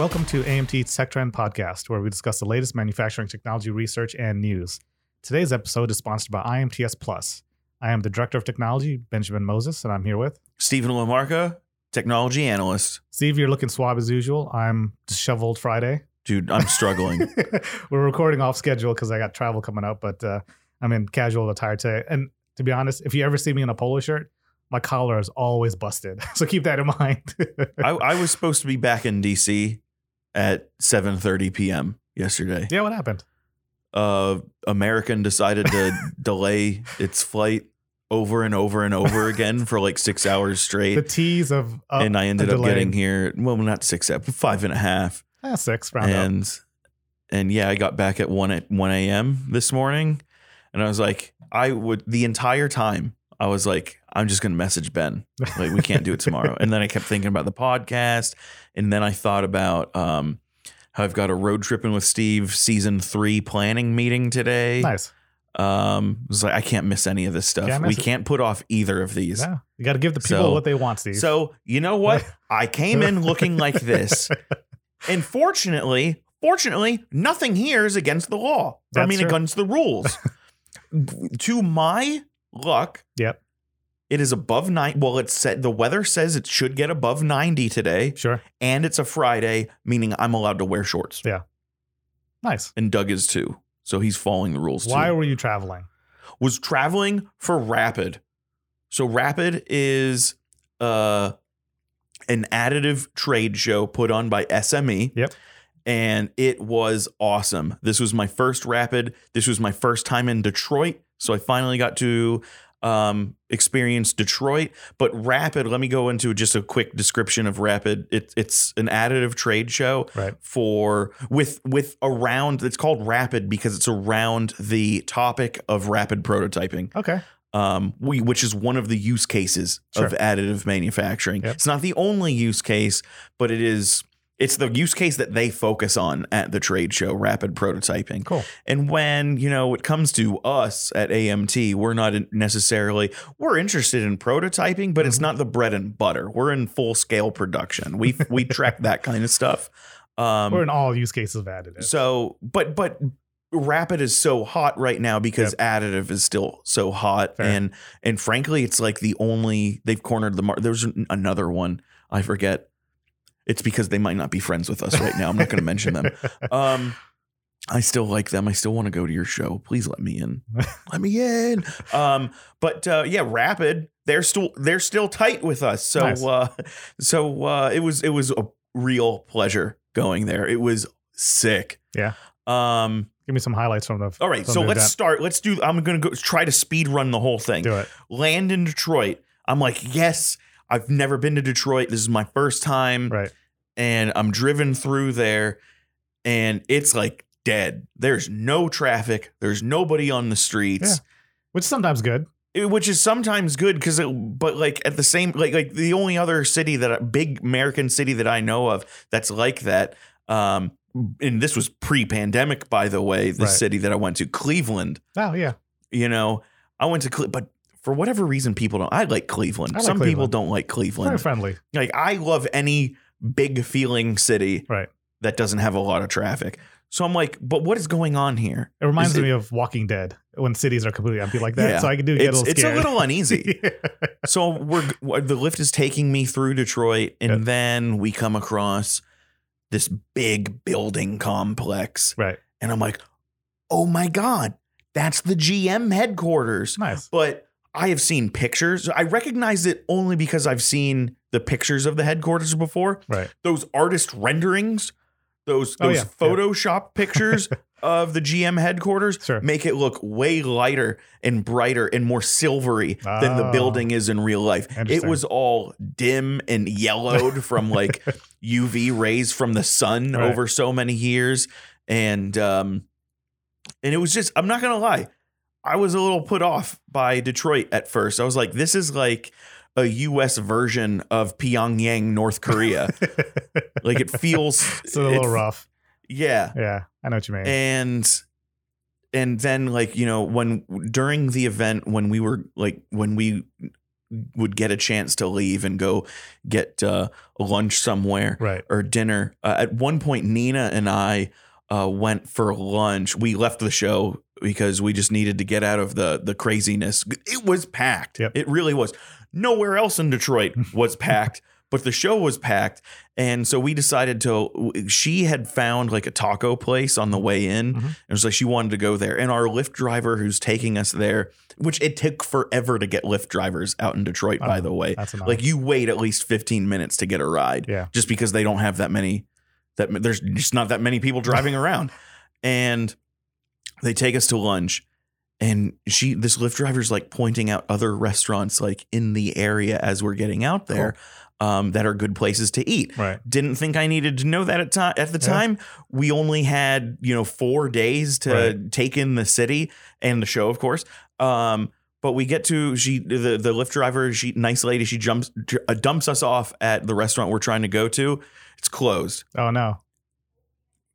Welcome to AMT Tech Trend Podcast, where we discuss the latest manufacturing technology research and news. Today's episode is sponsored by IMTS Plus. I am the Director of Technology, Benjamin Moses, and I'm here with Stephen Lamarca, technology analyst. Steve. You're looking suave as usual. I'm disheveled Friday. Dude, I'm struggling. We're recording off schedule because I got travel coming up, but uh, I'm in casual attire today. And to be honest, if you ever see me in a polo shirt, my collar is always busted. So keep that in mind. I, I was supposed to be back in DC at 7:30 p.m. yesterday. yeah, what happened? Uh, American decided to delay its flight over and over and over again for like six hours straight. The tease of uh, and I ended up getting here. Well, not six, but five and a half. Eh, six round up. and and yeah, I got back at one at one a.m. this morning, and I was like, I would the entire time I was like, I'm just gonna message Ben, like we can't do it tomorrow. and then I kept thinking about the podcast, and then I thought about um how I've got a road tripping with Steve season three planning meeting today. Nice. Um, I was like, I can't miss any of this stuff. Can't we it. can't put off either of these. Yeah, you got to give the people So- what they want, Steve. So you know what? I came in looking like this. And fortunately, fortunately, nothing here is against the law. I mean, true. against the rules. to my luck, Yep. It is above nine. Well, it's said the weather says it should get above 90 today, sure. and it's a Friday, meaning I'm allowed to wear shorts. Yeah. Nice. And Doug is too. So he's following the rules Why too. were you traveling? was traveling for Rapid. So Rapid is uh an additive trade show put on by SME. Yep. And it was awesome. This was my first Rapid. This was my first time in Detroit. So I finally got to um, experience Detroit. But Rapid, let me go into just a quick description of Rapid. It, it's an additive trade show Right. for with with around it's called rapid because it's around the topic of rapid prototyping Okay. um we which is one of the use cases of additive manufacturing Yep. it's not the only use case but it is it's the use case that they focus on at the trade show rapid prototyping Cool. and when, you know, it comes to us at AMT, we're not necessarily we're interested in prototyping, but it's Mm-hmm. not the bread and butter. We're in full scale production. We we track that kind of stuff. Um We're in all use cases of additive. so, but but rapid is so hot right now because additive is still so hot Fair. and and frankly it's like the only they've cornered the market. There's another one. I forget. It's because they might not be friends with us right now. I'm not going to mention them. Um, I still like them. I still want to go to your show. Please let me in. let me in. Um, but uh, yeah, Rapid, they're still they're still tight with us. So Nice. uh, so uh, it was it was a real pleasure going there. It was sick. Yeah. Um. Give me some highlights from the. All right. So let's event. start. Let's do. I'm gonna go try to speed run the whole thing do it. land in Detroit. I'm like, yes, I've never been to Detroit. This is my first time. Right. And I'm driven through there and it's like dead. There's no traffic. There's nobody on the streets. Which is sometimes good. It- which is sometimes good because it but like at the same like like the only other city that big American city that I know of that's like that um and this was pre-pandemic by the way the Right. city that I went to Cleveland Oh yeah. you know, I went to Cle- but for whatever reason, people don't. I like Cleveland. I like Some people don't like Very Cleveland. friendly. Like I love any big feeling city Right. that doesn't have a lot of traffic. So I'm like, but what is going on here? It reminds Is it- me of Walking Dead when cities are completely empty like that. Yeah. So I can do get a It's little it's a scared. little uneasy. so we're the Lyft is taking me through Detroit, and then we come across this big building complex, right. and I'm like, oh my god, that's the GM headquarters. Nice. but I have seen pictures. I recognize it only because I've seen the pictures of the headquarters before. Right. Those artist renderings, those Oh, those yeah, yeah. Photoshop pictures of the GM headquarters Sure. make it look way lighter and brighter and more silvery than the Oh. building is in real life. It was all dim and yellowed from like UV rays from the sun Right. over so many years and um and it was just I'm not going to lie. I was a little put off by Detroit at first. I was like this is like a US version of Pyongyang, North Korea. like it feels it's a little it- rough. Yeah. Yeah. I know what you mean. And and then like, you know, when during the event when we were like when we would get a chance to leave and go get uh, lunch somewhere Right. or dinner. Uh, at one point, Nina and I uh, went for lunch. We left the show because we just needed to get out of the the craziness. It was packed. Yep. It really was. Nowhere else in Detroit was packed, but the show was packed, and so we decided to. She had found like a taco place on the way in, Mhm. and it was like she wanted to go there. And our Lyft driver, who's taking us there, which it took forever to get Lyft drivers out in Detroit, by Oh, the way. That's. Like you wait at least 15 minutes to get a ride yeah. just because they don't have that many that there's just not that many people driving around and they take us to lunch and she this Lyft driver's like pointing out other restaurants like in the area as we're getting out there um, that are good places to eat Right. didn't think I needed to know that at time at the Yeah. time. We only had you know four days to Right. take in the city and the show, of course. Um, but we get to she the the Lyft driver, she nice lady. She jumps uh, dumps us off at the restaurant we're trying to go to. It's closed. Oh no.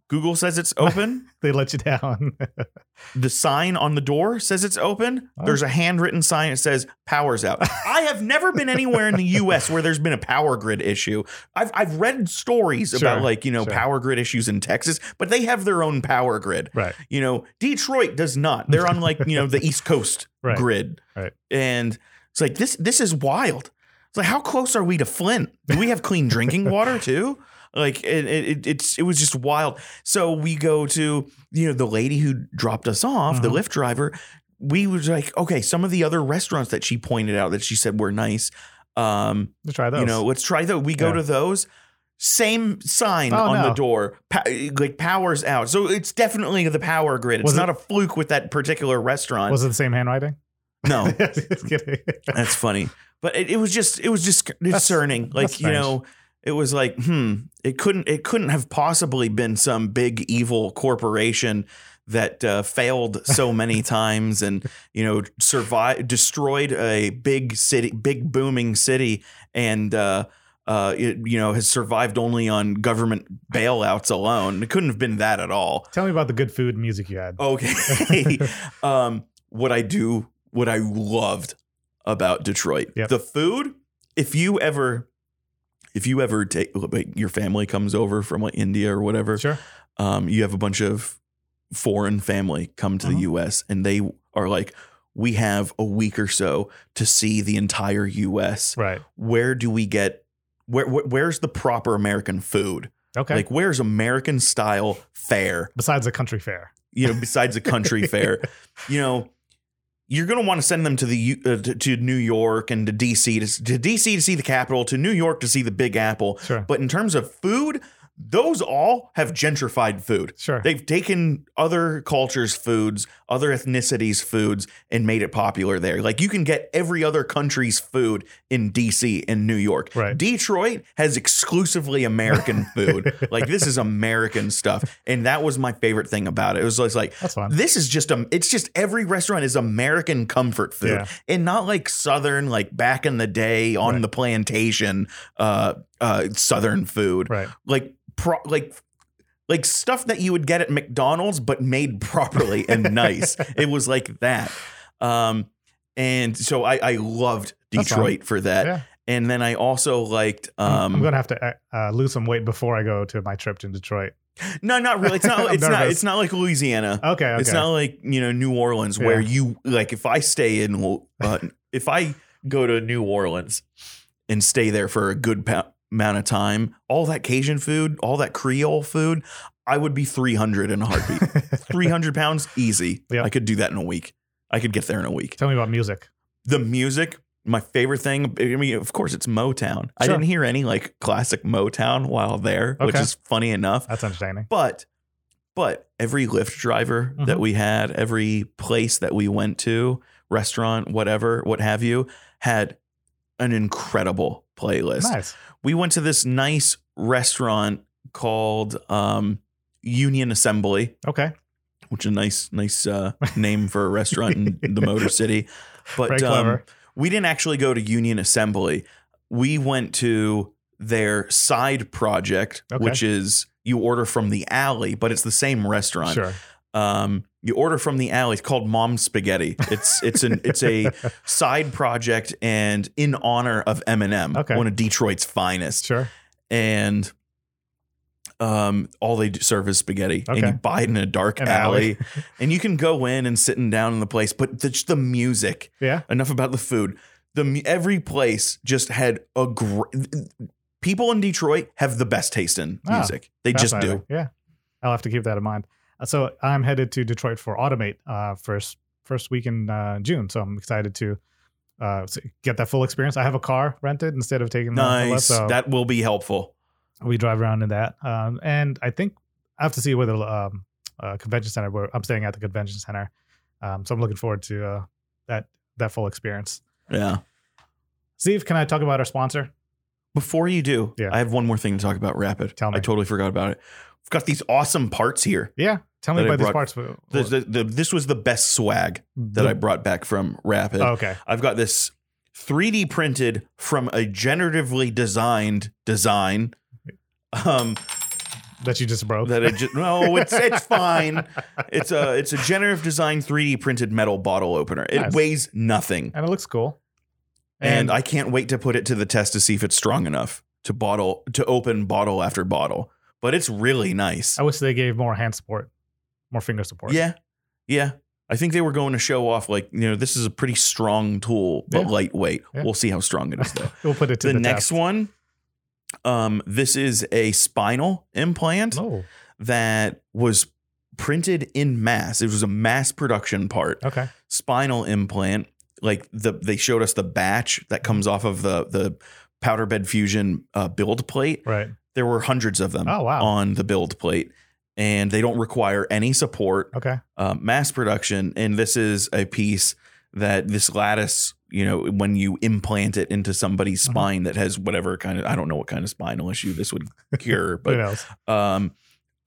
Google says it's open. They let you down. the sign on the door says it's open. Oh. There's a handwritten sign that says "Power's out." I have never been anywhere in the U.S. where there's been a power grid issue. I've I've read stories Sure, about like you know sure. power grid issues in Texas, but they have their own power grid. right. You know, Detroit does not. They're on like you know the East Coast Right. grid, Right. and it's like this this is wild. It's like how close are we to Flint? Do we have clean drinking water too? Like it, it, it's it was just wild. So we go to you know the lady who dropped us off, the Mhm. Lyft driver. We was like, okay, some of the other restaurants that she pointed out that she said were nice. Um, Let's try those. you know, let's try those. We go Yeah. to those. Same sign Oh, on the door, pa- like powers out. So it's definitely the power grid. It's Was it- not a fluke with that particular restaurant. was it the same handwriting? no, that's funny. But it, it was just it was just discerning. Like that's you know, it was like hmm, it couldn't it couldn't have possibly been some big evil corporation that uh, failed so many times and you know survived destroyed a big city, big booming city, and uh, uh, it, you know has survived only on government bailouts alone. It couldn't have been that at all. Tell me about the good food and music you had. Okay. um, what I do, what I loved about Detroit, Yep. the food. If you ever, if you ever take like your family comes over from like India or whatever, Sure. um, you have a bunch of foreign family come to Mhm. the U.S. and they are like, we have a week or so to see the entire U.S. Right. Where do we get? Where, where where's the proper American food? Okay. Like where's American style fare? Besides a country fair. you know, besides a country fair, you know, you're going to want to send them to the uh, to, to New York and to DC to, to DC to see the Capitol, to New York to see the Big Apple. Sure. But in terms of food, those all have gentrified food. Sure. They've taken other cultures' foods, other ethnicities' foods, and made it popular there. Like you can get every other country's food in DC and New York. Right. Detroit has exclusively American food. like this is American stuff. And that was my favorite thing about it. It was just like this is just a it's just every restaurant is American comfort food Yeah. and not like southern like back in the day on Right. the plantation uh uh southern food Right. like pro- like like stuff that you would get at McDonald's but made properly and nice. It was like that. Um and so I I loved Detroit for that. Yeah. And then I also liked I'm- um I'm gonna have to uh, lose some weight before I go to my trip to Detroit. no not really it's not it's not it's not like Louisiana. Okay. Okay. It's not like you know New Orleans where Yeah. you like if I stay in uh, if I go to New Orleans and stay there for a good pa- amount of time, all that Cajun food, all that Creole food, I would be three hundred in a heartbeat. three hundred pounds, easy. Yeah. I could do that in a week. I could get there in a week. Tell me about music. The music. My favorite thing, I mean, of course, it's Motown. I didn't hear any like classic Motown while there, which is funny enough. That's entertaining. But but every Lyft driver that Mhm. we had, every place that we went to, restaurant, whatever, what have you, had an incredible playlist. Nice. We went to this nice restaurant called um, Union Assembly, Okay. which is a nice nice uh, name for a restaurant in the Motor City. But um, we didn't actually go to Union Assembly. We went to their side project, Okay. which is you order from the alley, but it's the same restaurant. Sure. Um, You order from the alley. It's called Mom Spaghetti. It's it's an it's a side project and in honor of Eminem, Okay. one of Detroit's finest. Sure. And um, all they do serve is spaghetti, and Okay. you buy it in a dark An alley, alley. and you can go in and sit down in the place. But the, the music, Yeah. enough about the food. The every place just had a great. People in Detroit have the best taste in Ah, music. they just do. Yeah. I'll have to keep that in mind. Uh, So I'm headed to Detroit for Automate uh, first first week in uh, June. So I'm excited to uh, get that full experience. I have a car rented instead of taking the the bus, Nice. so that will be helpful. we drive around in that. Um, and I think I have to see where the um, uh, convention center. Where I'm staying at the convention center. Um, so I'm looking forward to uh, that that full experience. Yeah. Steve, can I talk about our sponsor? Before you do, Yeah. I have one more thing to talk about. Rapid. Tell me. I totally forgot about it. Got these awesome parts here. Yeah, tell me about these parts. The, the, the, this was the best swag that I brought back from Rapid. Oh, okay. I've got this 3D printed from a generatively designed design. Um, That you just broke. that I just no, it's it's fine. It's a it's a generative design 3D printed metal bottle opener. It Nice. weighs nothing, and it looks cool. and I can't wait to put it to the test to see if it's strong enough to bottle to open bottle after bottle. But it's really nice. I wish they gave more hand support, more finger support. Yeah, yeah. I think they were going to show off like you know this is a pretty strong tool but Yeah. lightweight. Yeah. We'll see how strong it is though. we'll put it to the, the, next test. one um this is a spinal implant Oh, that was printed in mass it was a mass production part okay. spinal implant like the they showed us the batch that comes off of the the powder bed fusion uh, build plate Right. There were hundreds of them Oh, wow. on the build plate and they don't require any support Okay. uh, mass production and this is a piece that this lattice you know when you implant it into somebody's Mhm. spine that has whatever kind of i don't know what kind of spinal issue this would cure but um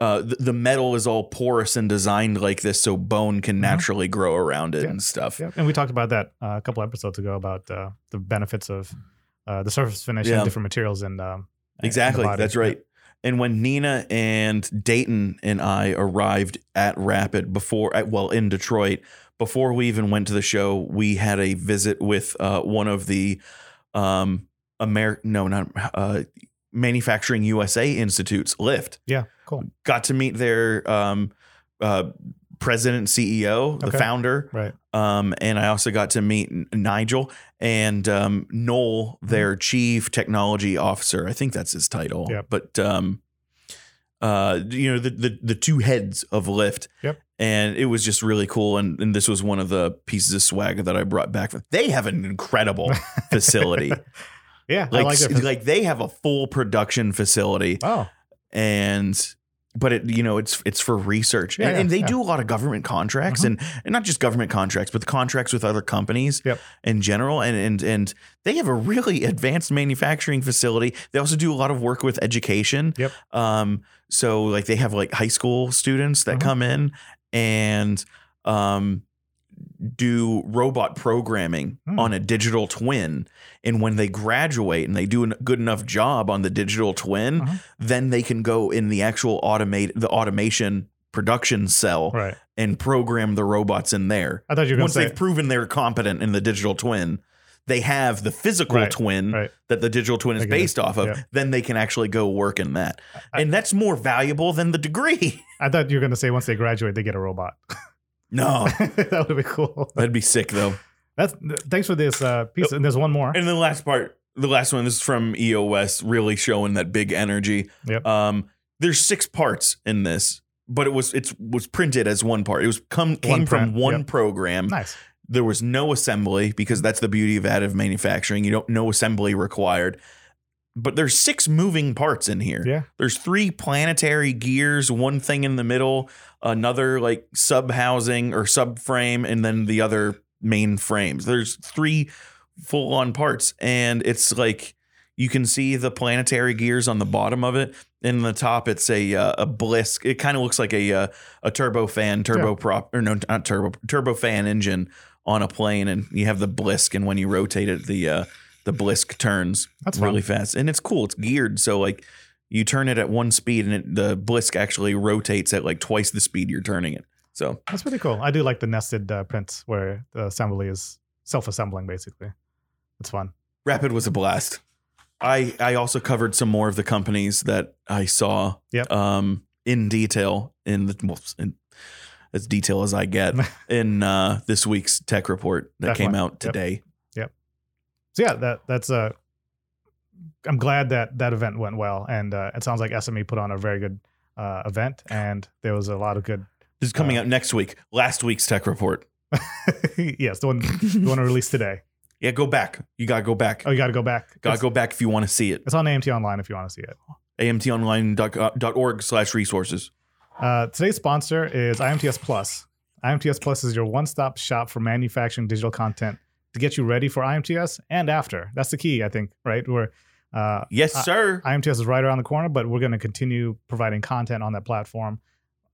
uh, the, the metal is all porous and designed like this so bone can Mhm. naturally grow around it Yeah. and stuff Yeah. And we talked about that uh, a couple episodes ago about uh, the benefits of uh, the surface finish Yeah. and different materials and um, exactly that's right and when nina and dayton and i arrived at rapid before at- well in detroit before we even went to the show we had a visit with uh, one of the um Amer- no not uh manufacturing usa institutes LIFT. Yeah. Cool. got to meet their um uh president ceo the Okay. founder Right. Um, and I also got to meet Nigel and um, Noel, their chief technology officer. I think that's his title. Yep. But um, uh, you know the, the the two heads of LIFT. Yep. And it was just really cool. And, and this was one of the pieces of swag that I brought back. They have an incredible facility. Yeah. Like, like like they have a full production facility oh, and but it you know it's it's for research Yeah, and, and they yeah. do a lot of government contracts Mhm. and, and not just government contracts but the contracts with other companies Yep. in general and and and they have a really advanced manufacturing facility they also do a lot of work with education Yep. um so like they have like high school students that Mhm. come in and um do robot programming Hmm. on a digital twin and when they graduate and they do a good enough job on the digital twin Mhm. then they can go in the actual automate the automation production cell right. and program the robots in there I thought you were going once to say. they've proven they're competent in the digital twin they have the physical Right, twin right. that the digital twin is it, based off of yeah. then they can actually go work in that I- and that's more valuable than the degree I thought you were going to say once they graduate, they get a robot. no that would be cool. that'd be sick though That's thanks for this uh, piece. And there's one more. And the last part, the last one, this is from EOS, really showing that big energy. Yep. Um, there's six parts in this, but it was it's was printed as one part. It was come came One from one yep. program. Nice. There was no assembly because that's the beauty of additive manufacturing. You don't no assembly required. But there's six moving parts in here. Yeah. There's three planetary gears, one thing in the middle, another like sub housing or subframe, and then the other main frames. There's three full on parts, and it's like you can see the planetary gears on the bottom of it. In the top, it's a uh, a blisk. It kind of looks like a uh, a turbofan, turbo prop, or no, not turbo turbofan engine on a plane, and you have the blisk, and when you rotate it, the uh, the blisk turns That's fun. really fast, and it's cool. It's geared, so like you turn it at one speed, and it, the blisk actually rotates at like twice the speed you're turning it. So That's pretty cool. I do like the nested uh, prints where the assembly is self-assembling. Basically, it's fun. Rapid was a blast. I I also covered some more of the companies that I saw Yep. um in detail in the well, in, as detail as I get in uh this week's tech report that came Definitely. out Yep. today. So yeah, that that's Uh, I'm glad that that event went well, and uh, it sounds like SME put on a very good uh, event, and there was a lot of good. This is coming Uh, out next week. Last week's tech report. yes, the one the one released today. Yeah, go back. You gotta go back. Oh, you got to go back. gotta it's, go back if you want to see it. It's on AMT Online if you want to see it. amtonline.org slash resources. Uh, today's sponsor is IMTS Plus. IMTS Plus is your one-stop shop for manufacturing digital content to get you ready for IMTS and after. That's the key, I think, right? Where uh, Yes, sir. IMTS is right around the corner, but we're going to continue providing content on that platform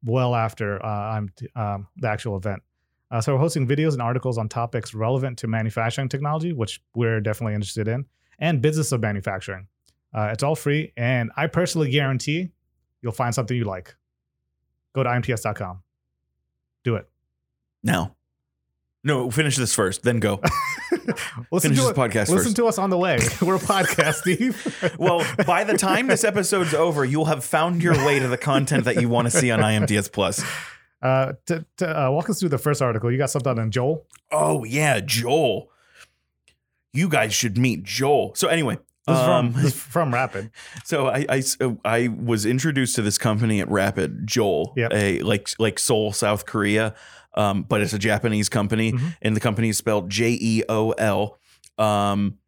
well after uh, I'm, um, the actual event. Uh, so we're hosting videos and articles on topics relevant to manufacturing technology, which we're definitely interested in, and business of manufacturing. Uh, it's all free, and I personally guarantee you'll find something you like. Go to imts.com. Do it. now. No, finish this first, then go. listen Finish to this it. podcast Listen first. to us on the way. We're a podcast, Steve. Well, by the time this episode's over, you'll have found your way to the content that you want to see on IMTS Plus. uh, to, to uh, walk us through the first article, you got something on JEOL. Oh yeah, JEOL. You guys should meet JEOL. So anyway, This is um, from, this is from Rapid. so I, I I was introduced to this company at Rapid, JEOL, Yep. a like like Seoul, South Korea, um, but it's a Japanese company, Mhm. and the company is spelled J E O L. Um,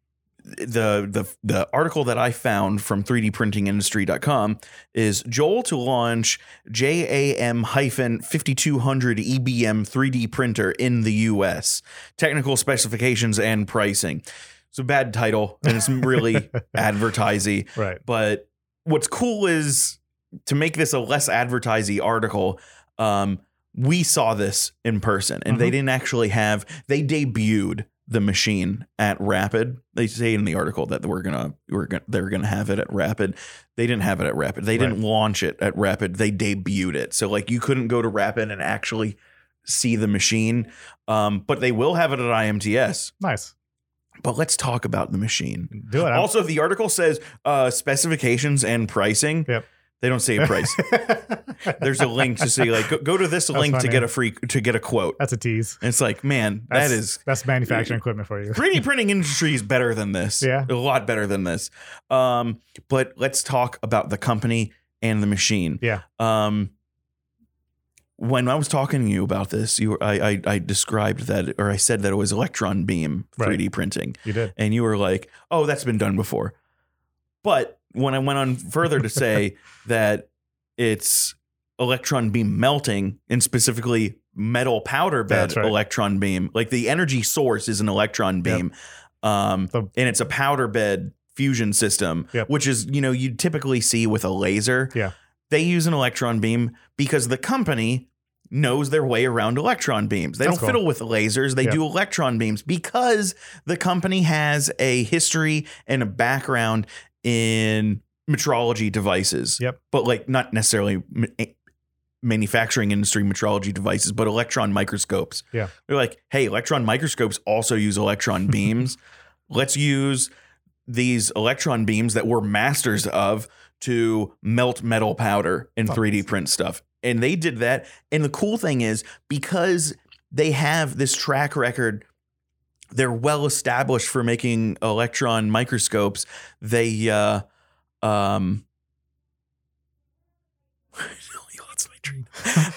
the the the article that I found from 3dprintingindustry.com is JEOL to launch JAM hyphen 5200 EBM 3D printer in the US. Technical specifications and pricing. It's a bad title and it's really advertising. Right. But what's cool is to make this a less advertising article. Um, we saw this in person, and they Mhm. didn't actually have. They debuted the machine at Rapid. They say in the article that we're gonna we're gonna they're gonna have it at Rapid. They didn't have it at Rapid. They didn't launch it at Rapid. They debuted it. So like you couldn't go to Rapid and actually see the machine. Um, but they will have it at IMTS. Nice. But let's talk about the machine. Do it. Also, the article says uh, specifications and pricing. Yep. They don't say a price. There's a link to see like go, go to this That's link to get a free to get a quote. That's a tease. And it's like, man, That's, that is that's manufacturing equipment for you. 3D printing industry is better than this. Yeah. a lot better than this. Um, but let's talk about the company and the machine. Yeah. Um, when I was talking to you about this, you were, I, I I described that or I said that it was electron beam 3D Right. printing. You did. and you were like, "Oh, that's been done before." But when I went on further to say that it's electron beam melting and specifically metal powder bed right. electron beam, like the energy source is an electron beam, um, The- and it's a powder bed fusion system, Yep. which is you know you typically see with a laser. Yeah. they use an electron beam because the company knows their way around electron beams. They That's don't cool. fiddle with lasers. They Yep. do electron beams because the company has a history and a background in metrology devices. Yep. But like not necessarily ma- manufacturing industry metrology devices, but electron microscopes. Yeah. They're like, hey, electron microscopes also use electron beams. Let's use these electron beams that we're masters of to melt metal powder and Oh. 3D print stuff. And they did that. And the cool thing is because they have this track record, they're well established for making electron microscopes. They uh um I lost my train.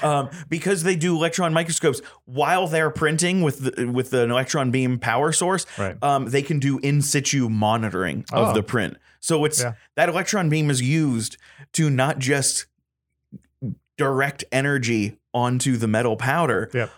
um, because they do electron microscopes while they're printing with the, with an electron beam power source Right. um, they can do in situ monitoring of Oh. the print. So it's Yeah. that electron beam is used to not just direct energy onto the metal powder, Yep.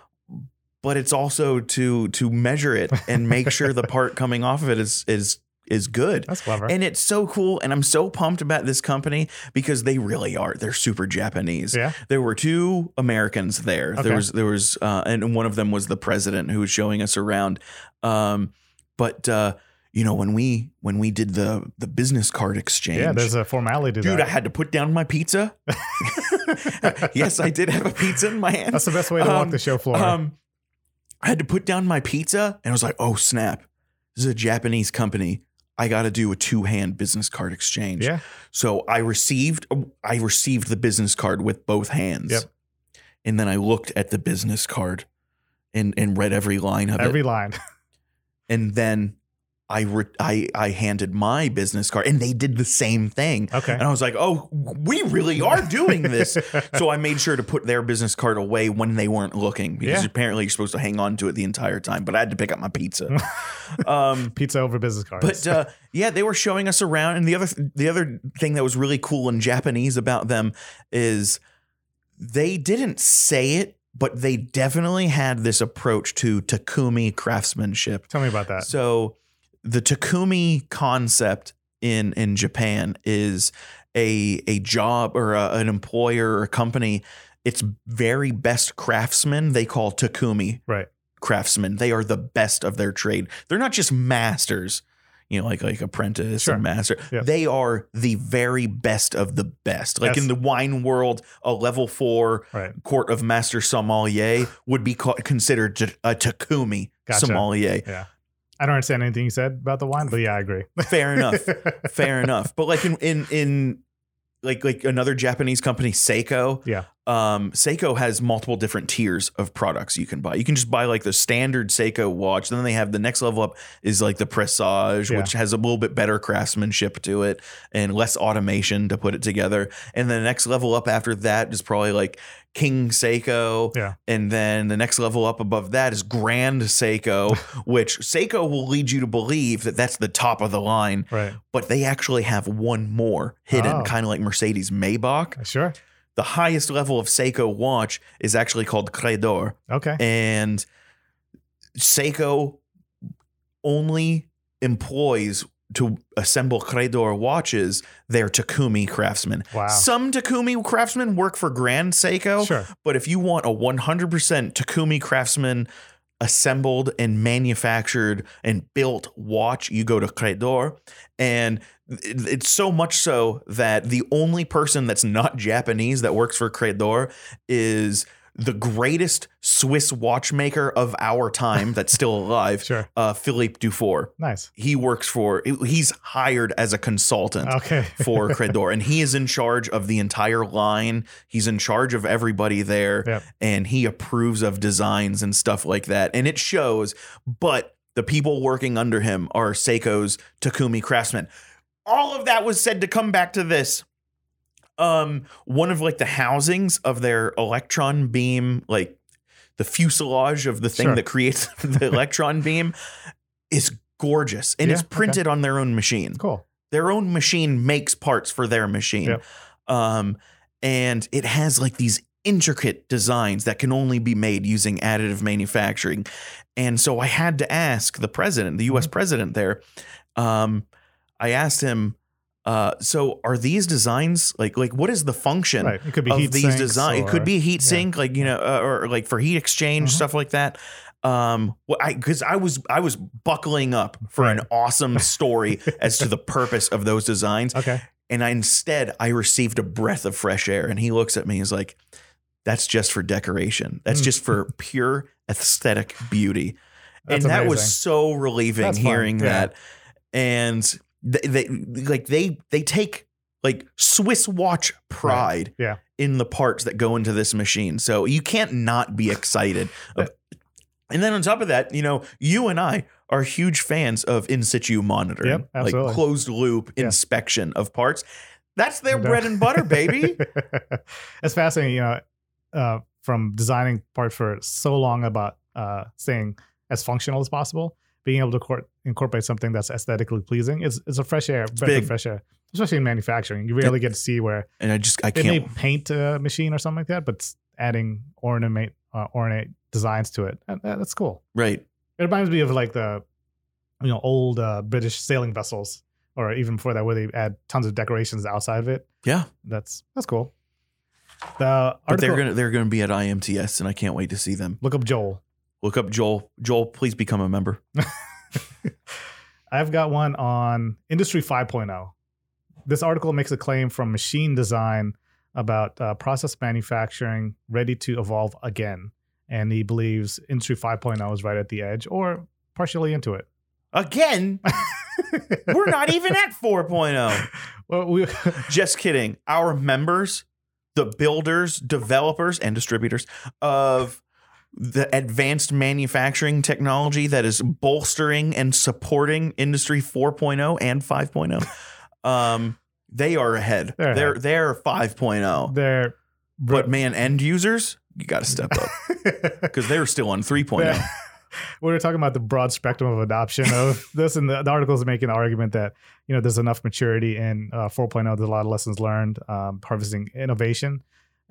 But it's also to to measure it and make sure the part coming off of it is is is good. That's clever. And it's so cool, and I'm so pumped about this company because they really are. They're super Japanese yeah. there were two Americans there. Okay. There was there was uh, and one of them was the president who was showing us around. Um, but uh, you know, when we when we did the the business card exchange, Yeah, there's a formality dude, I had to put down my pizza. yes, I did have a pizza in my hand. That's the best way to walk Um, the show floor. Um, I had to put down my pizza, and I was like, "Oh snap! This is a Japanese company. I got to do a two hand business card exchange." yeah, So I received I received the business card with both hands. Yep. And then I looked at the business card and and read every line of every it. Every line. And then I re- I I handed my business card and they did the same thing. Okay. And I was like, "Oh, we really are doing this." so I made sure to put their business card away when they weren't looking because Yeah. apparently you're supposed to hang on to it the entire time, but I had to pick up my pizza. um Pizza over business cards. but uh, yeah, they were showing us around, and the other the other thing that was really cool in Japanese about them is they didn't say it, but they definitely had this approach to Takumi craftsmanship. Tell me about that. So the Takumi concept in in Japan is a a job or a, an employer or a company. It's very best craftsmen they call Takumi Right. craftsmen. They are the best of their trade. They're not just masters, you know, like like apprentice Sure. and master. Yeah. They are the very best of the best. Like Yes. in the wine world, a level four Right. court of master sommelier would be considered a Takumi Gotcha. sommelier. Yeah. I don't understand anything you said about the wine, but yeah, I agree. Fair enough. Fair enough. But like in in in like like another Japanese company, Seiko. Yeah. Um, Seiko has multiple different tiers of products you can buy. You can just buy like the standard Seiko watch. Then they have the next level up is like the Presage, Yeah. which has a little bit better craftsmanship to it and less automation to put it together. And the next level up after that is probably like King Seiko. Yeah. And then the next level up above that is Grand Seiko, which Seiko will lead you to believe that that's the top of the line, Right. but they actually have one more hidden, Oh. kind of like Mercedes Maybach. Sure. The highest level of Seiko watch is actually called Credor, Okay. and Seiko only employs to assemble Credor watches their Takumi craftsmen. Wow. Some Takumi craftsmen work for Grand Seiko, Sure. but if you want a 100% Takumi craftsman assembled and manufactured and built watch, you go to Credor. And it's so much so that the only person that's not Japanese that works for Credor is the greatest Swiss watchmaker of our time that's still alive, Sure. uh, Philippe Dufour. Nice. He works for, he's hired as a consultant Okay. for Credor, and he is in charge of the entire line. He's in charge of everybody there, Yep. and he approves of designs and stuff like that. And it shows. But the people working under him are Seiko's Takumi craftsmen. All of that was said to come back to this. Um, one of like the housings of their electron beam, like the fuselage of the thing Sure. that creates the electron beam, is gorgeous, and Yeah, it's okay. printed on their own machine Cool. their own machine makes parts for their machine. Yep. Um, and it has like these intricate designs that can only be made using additive manufacturing. And so I had to ask the president, the US Mm-hmm. president there, um, I asked him, uh, so are these designs like like what is the function Right. It could be of these designs? It could be a heat yeah. sink, like you know, uh, or like for heat exchange Mhm. stuff like that. Um, well, I because I was I was buckling up for an awesome story as to the purpose of those designs, Okay. and I instead I received a breath of fresh air. And he looks at me, he's like, "That's just for decoration. That's Mm. just for pure aesthetic beauty." That's and that was so relieving That's hearing yeah. that. And they, they like they they take like Swiss watch pride Yeah. in the parts that go into this machine. So you can't not be excited. And then on top of that, you know, you and I are huge fans of in situ monitoring, Yep, like closed loop Yeah. inspection of parts. That's their bread and butter, baby. it's fascinating, you know, uh, from designing parts for so long about uh, staying as functional as possible, being able to cor- incorporate something that's aesthetically pleasing is, is a fresh air, breath big. fresh air, especially in manufacturing. You rarely get to see where and I just I they can't. paint a machine or something like that, but adding ornament, uh, ornate designs to it. That- that- that's cool. Right. It reminds me of like the, you know, old uh, British sailing vessels, or even before that, where they add tons of decorations outside of it. Yeah. That's that's cool. The But they're gonna they're gonna be at IMTS, and I can't wait to see them. look up JEOL. Look up JEOL. JEOL, please become a member. I've got one on Industry 5.0. This article makes a claim from Machine Design about uh, process manufacturing ready to evolve again. And he believes Industry 5.0 is right at the edge or partially into it. Again, we're not even at 4.0. well, we, Just kidding. Our members, the builders, developers, and distributors of the advanced manufacturing technology that is bolstering and supporting industry 4.0 and 5.0 um they are ahead They're they're ahead. they're 5.0 they're but man end users you got to step up because they're still on 3.0 Yeah. we were talking about the broad spectrum of adoption of this, and the, the article is making the argument that you know there's enough maturity in uh, 4.0. There's a lot of lessons learned, um, harvesting innovation,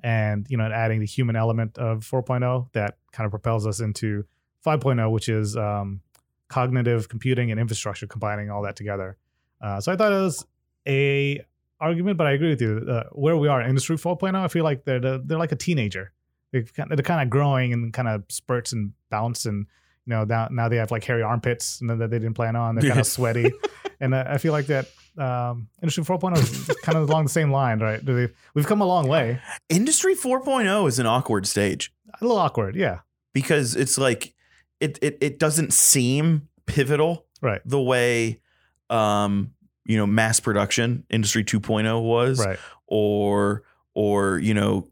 and you know adding the human element of 4.0 that kind of propels us into 5.0, which is um, cognitive computing and infrastructure, combining all that together. Uh, so I thought it was a argument, but I agree with you. Uh, where we are in industry 4.0, I feel like they're the, they're like a teenager. They've kind they're kind of growing and kind of spurts and bounce and you know now, now they have like hairy armpits and that they didn't plan on. They're kind of sweaty, and uh, I feel like that um, industry 4.0 is kind of along the same line, right? We've come a long way. industry 4.0 is an awkward stage A little awkward, yeah, because it's like it it, it doesn't seem pivotal right, the way um you know mass production industry 2.0 was right, or or you know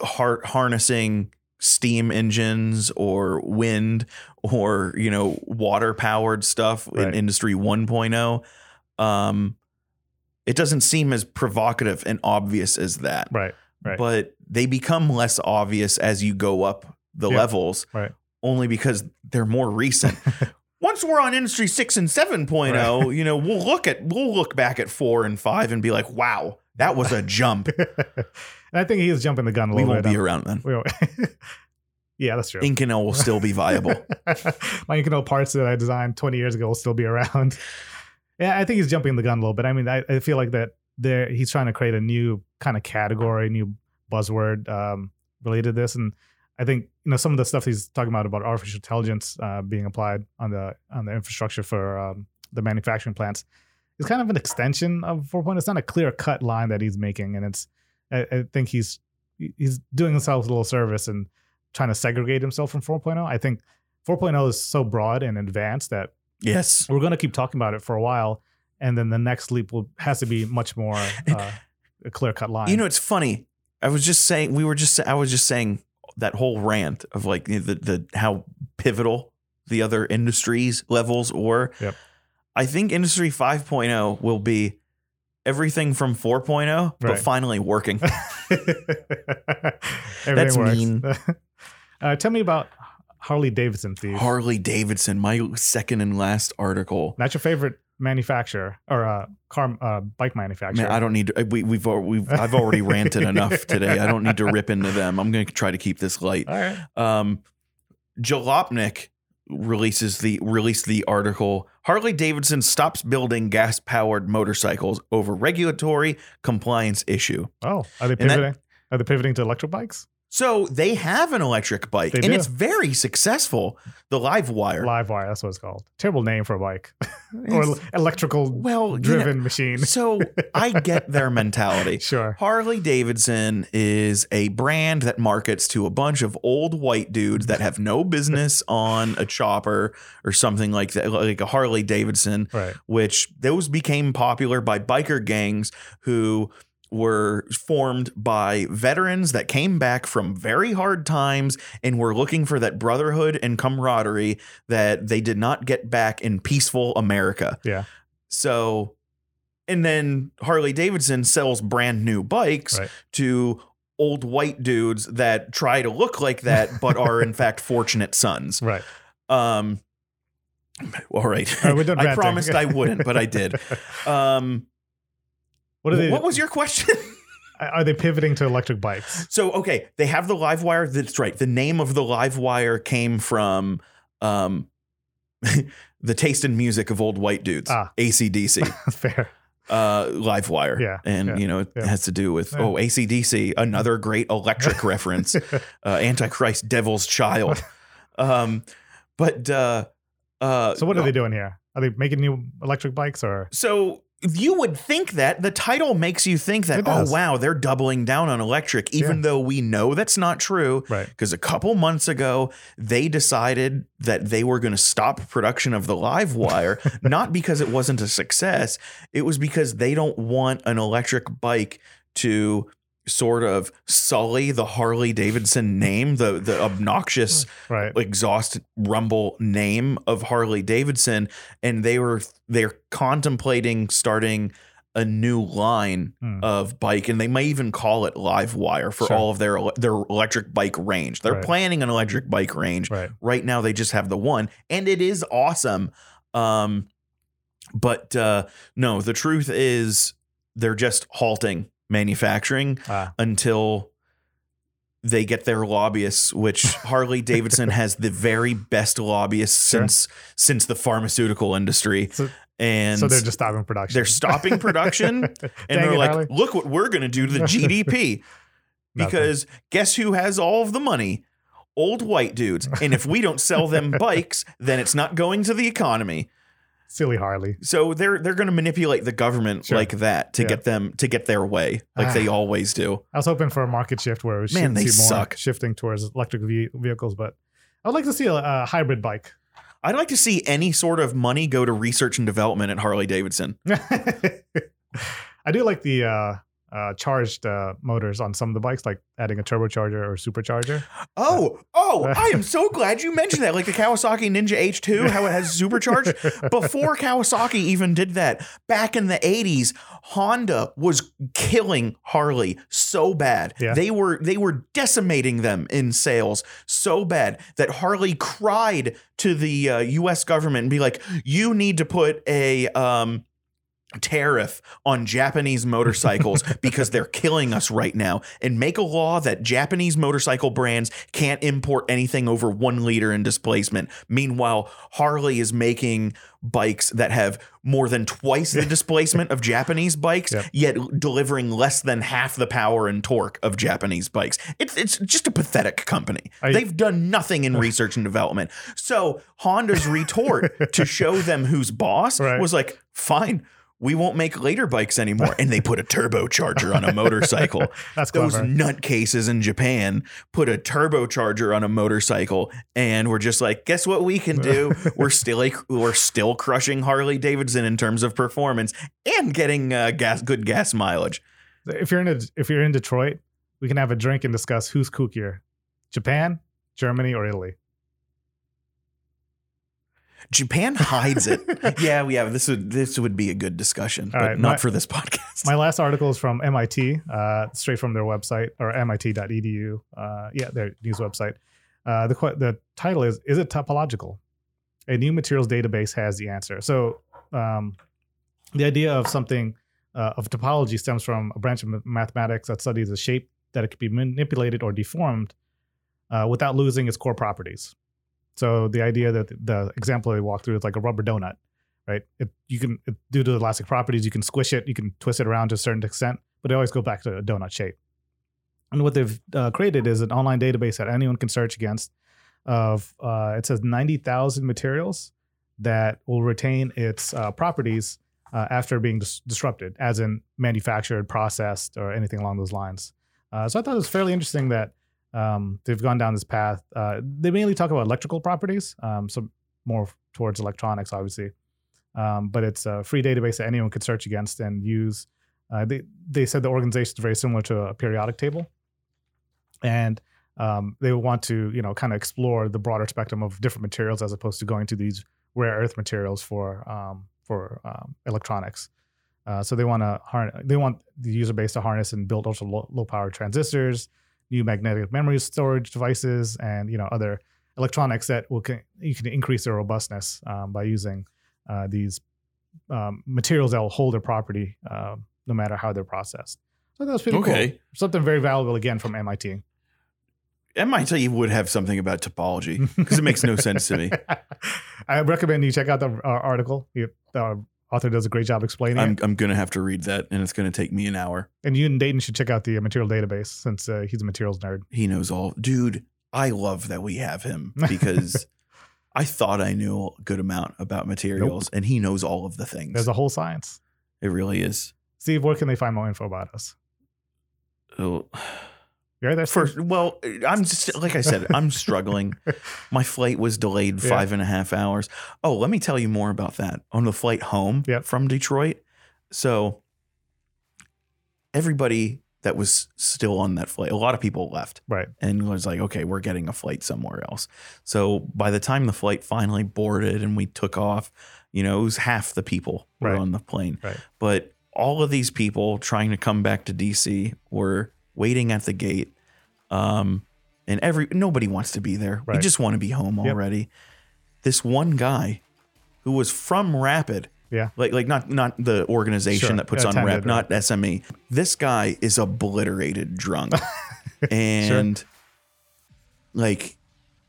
har- harnessing steam engines or wind or you know water powered stuff in industry 1.0 um it doesn't seem as provocative and obvious as that right, right. but they become less obvious as you go up the Yeah. levels Right. only because they're more recent once we're on industry 6 and 7.0 Right. you know we'll look at we'll look back at 4 and 5 and be like wow that was a jump and I think he is jumping the gun a we little bit. We won't be around then We won't- yeah, that's true. Inconel will still be viable My Inconel parts that I designed 20 years ago will still be around. yeah, I think he's jumping the gun a little bit. I mean, I, I feel like that there he's trying to create a new kind of category, new buzzword um, related to this. And I think you know some of the stuff he's talking about about artificial intelligence uh, being applied on the on the infrastructure for um, the manufacturing plants is kind of an extension of 4.0. It's not a clear cut line that he's making, and it's I, I think he's he's doing himself a little service and trying to segregate himself from 4.0. I think 4.0 is so broad and advanced that yes we're going to keep talking about it for a while, and then the next leap will has to be much more uh, a clear cut line. you know it's funny i was just saying we were just i was just saying that whole rant of like the the how pivotal the other industries levels were Yep. I think industry 5.0 will be everything from 4.0 but finally working That's works. mean. uh, tell me about Harley Davidson, Steve. harley davidson my second and last article Not your favorite manufacturer or uh, car uh, bike manufacturer. Man, I don't need to. We, we've we've I've already ranted enough today. I don't need to rip into them. I'm going to try to keep this light. All right. Um, Jalopnik releases the released the article. Harley Davidson stops building gas powered motorcycles over regulatory compliance issue. Oh, are they And that- pivoting? are they pivoting to electric bikes? So they have an electric bike, They and do. it's very successful. The Livewire. Livewire, that's what it's called. Terrible name for a bike or electrical well, you know, driven machine. so I get their mentality. Sure. Harley Davidson is a brand that markets to a bunch of old white dudes that have no business on a chopper or something like that, like a Harley Davidson, Right. which those became popular by biker gangs who were formed by veterans that came back from very hard times and were looking for that brotherhood and camaraderie that they did not get back in peaceful America. Yeah. So, and then Harley Davidson sells brand new bikes Right. to old white dudes that try to look like that, but are in fact fortunate sons. Right. Um, all right. All right, I promised I wouldn't, but I did. Um, What are they? what was your question? are they pivoting to electric bikes? so, okay, they have the live wire. That's right. The name of the live wire came from um, the taste and music of old white dudes, Ah. ACDC. Fair. uh live wire Yeah, and yeah, you know it yeah. has to do with Yeah. oh acdc another great electric reference uh antichrist devil's child um but uh uh So what are they doing here? Are they making new electric bikes or? So you would think that the title makes you think that oh wow they're doubling down on electric even Yeah. though we know that's not true Right. because a couple months ago they decided that they were going to stop production of the live wire not because it wasn't a success it was because they don't want an electric bike to sort of sully the Harley Davidson name the the obnoxious Right. exhaust rumble name of Harley Davidson and they were they're contemplating starting a new line Hmm. of bike and they may even call it LiveWire for Sure. all of their their electric bike range. They're Right. planning an electric bike range. Right. Right now they just have the one and it is awesome. Um but uh no, the truth is they're just halting manufacturing Ah, until they get their lobbyists, which Harley Davidson has the very best lobbyists Sure. since since the pharmaceutical industry, So- and so they're just stopping production. they're stopping production, and they're it, like, Harley. "Look what we're going to do to the GDP." Because guess who has all of the money? Old white dudes. And if we don't sell them bikes, then it's not going to the economy. Silly Harley. So they're they're going to manipulate the government Sure. like that to Yeah. get them to get their way, like they Ah. always do. I was hoping for a market shift where we Man, should they see more suck. shifting towards electric ve- vehicles, but I would like to see a, a hybrid bike. I'd like to see any sort of money go to research and development at Harley Davidson. I do like the uh, uh, charged uh, motors on some of the bikes, like adding a turbocharger or supercharger. Oh, oh, I am so glad you mentioned that. Like the Kawasaki Ninja H2, how it has supercharged. Before Kawasaki even did that, back in the 80s, Honda was killing Harley so bad. Yeah. They were they were decimating them in sales so bad that Harley cried to the uh, US government and be like, "You need to put a um tariff on Japanese motorcycles because they're killing us right now and make a law that Japanese motorcycle brands can't import anything over one liter in displacement. Meanwhile, Harley is making bikes that have more than twice the displacement of Japanese bikes, Yep. yet delivering less than half the power and torque of Japanese bikes. It's it's just a pathetic company. I- They've done nothing in research and development. So Honda's retort to show them who's boss Right. was like, fine. We won't make liter bikes anymore. And they put a turbocharger on a motorcycle. That's Those clever. nutcases in Japan put a turbocharger on a motorcycle, and we're just like, guess what we can do? we're still we're still crushing Harley Davidson in terms of performance and getting uh, gas good gas mileage. if you're in if you're in Detroit, we can have a drink and discuss who's kookier, Japan, Germany, or Italy. Japan hides it. yeah, yeah. This would this would be a good discussion, All but right, not my- for this podcast. My last article is from MIT, uh, straight from their website or MIT.edu. Uh, yeah, their news website. Uh, the the title is "Is it topological?" A new materials database has the answer. So, um, the idea of something uh, of topology stems from a branch of mathematics that studies the shape that it could be manipulated or deformed uh, without losing its core properties. So the idea that the example they walk through is like a rubber donut, right? It, you can it, due to the elastic properties, you can squish it, you can twist it around to a certain extent, but it always goes back to a donut shape. And what they've uh, created is an online database that anyone can search against. Of uh, it says ninety thousand materials that will retain its uh, properties uh, after being dis- disrupted, as in manufactured, processed, or anything along those lines. Uh, so I thought it was fairly interesting that um, they've gone down this path. Uh, they mainly talk about electrical properties, um, so more towards electronics, obviously. Um, but it's a free database that anyone could search against and use. Uh, they they said the organization is very similar to a periodic table, and um, they want to you know kind of explore the broader spectrum of different materials as opposed to going to these rare earth materials for um, for um, electronics. Uh, so they want to they want the user base to harness and build ultra low, low power transistors, new magnetic memory storage devices, and you know other electronics that will can, you can increase their robustness um, by using uh, these um, materials that will hold their property uh, no matter how they're processed. So that was pretty cool. Okay. Something very valuable again from MIT. MIT would have something about topology because it makes no sense to me. I recommend you check out the uh, article. You- The author does a great job explaining I'm it. I'm gonna have to read that, and it's gonna take me an hour. And you and Dayton should check out the uh, material database since uh, he's a materials nerd. He knows all, dude. I love that we have him because I thought I knew a good amount about materials, and he knows all of the things. There's a whole science. it really is. Steve, where can they find more info about us? Oh, Right there. First, well, I'm just like I said, I'm struggling. My flight was delayed Yeah. five and a half hours. Oh, let me tell you more about that on the flight home Yep. from Detroit. So, everybody that was still on that flight, a lot of people left Right. and was like, okay, we're getting a flight somewhere else. So, by the time the flight finally boarded and we took off, you know, it was half the people were Right. on the plane. Right. But all of these people trying to come back to DC were waiting at the gate. Um, and every nobody wants to be there. We Right. just want to be home Yep. already. This one guy who was from Rapid, Yeah. like like not not the organization Sure. that puts on Attended, rap, not SME. This guy is obliterated drunk, and like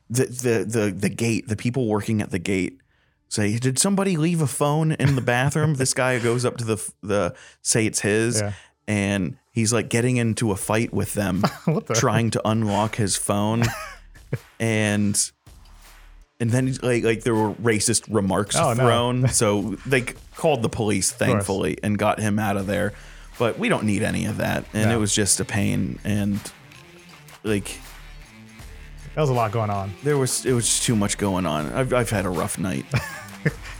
the the the the gate, the people working at the gate say, "Did somebody leave a phone in the bathroom?" this guy goes up to the the say it's his, Yeah. and he's like getting into a fight with them, trying to unlock his phone, and. And then like like there were racist remarks Oh, no. thrown, so they called the police, thankfully, and got him out of there. But we don't need any of that, and No. it was just a pain. And like That was a lot going on. there was it was just too much going on. I've I've had a rough night.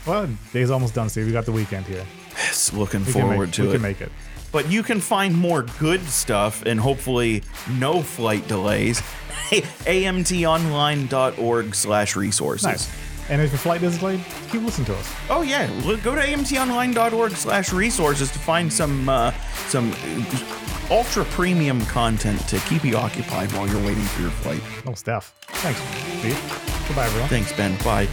Well, day's almost done, Steve. We got the weekend here. Just looking We forward make, to we it. can make it. But you can find more good stuff and hopefully no flight delays. amtonline.org slash resources. Nice. And if your flight is delayed, keep listening to us. Oh yeah, go to amtonline.org slash resources to find some uh, some ultra premium content to keep you occupied while you're waiting for your flight. Oh, Steph. Thanks. Goodbye, everyone. Thanks, Ben. Bye.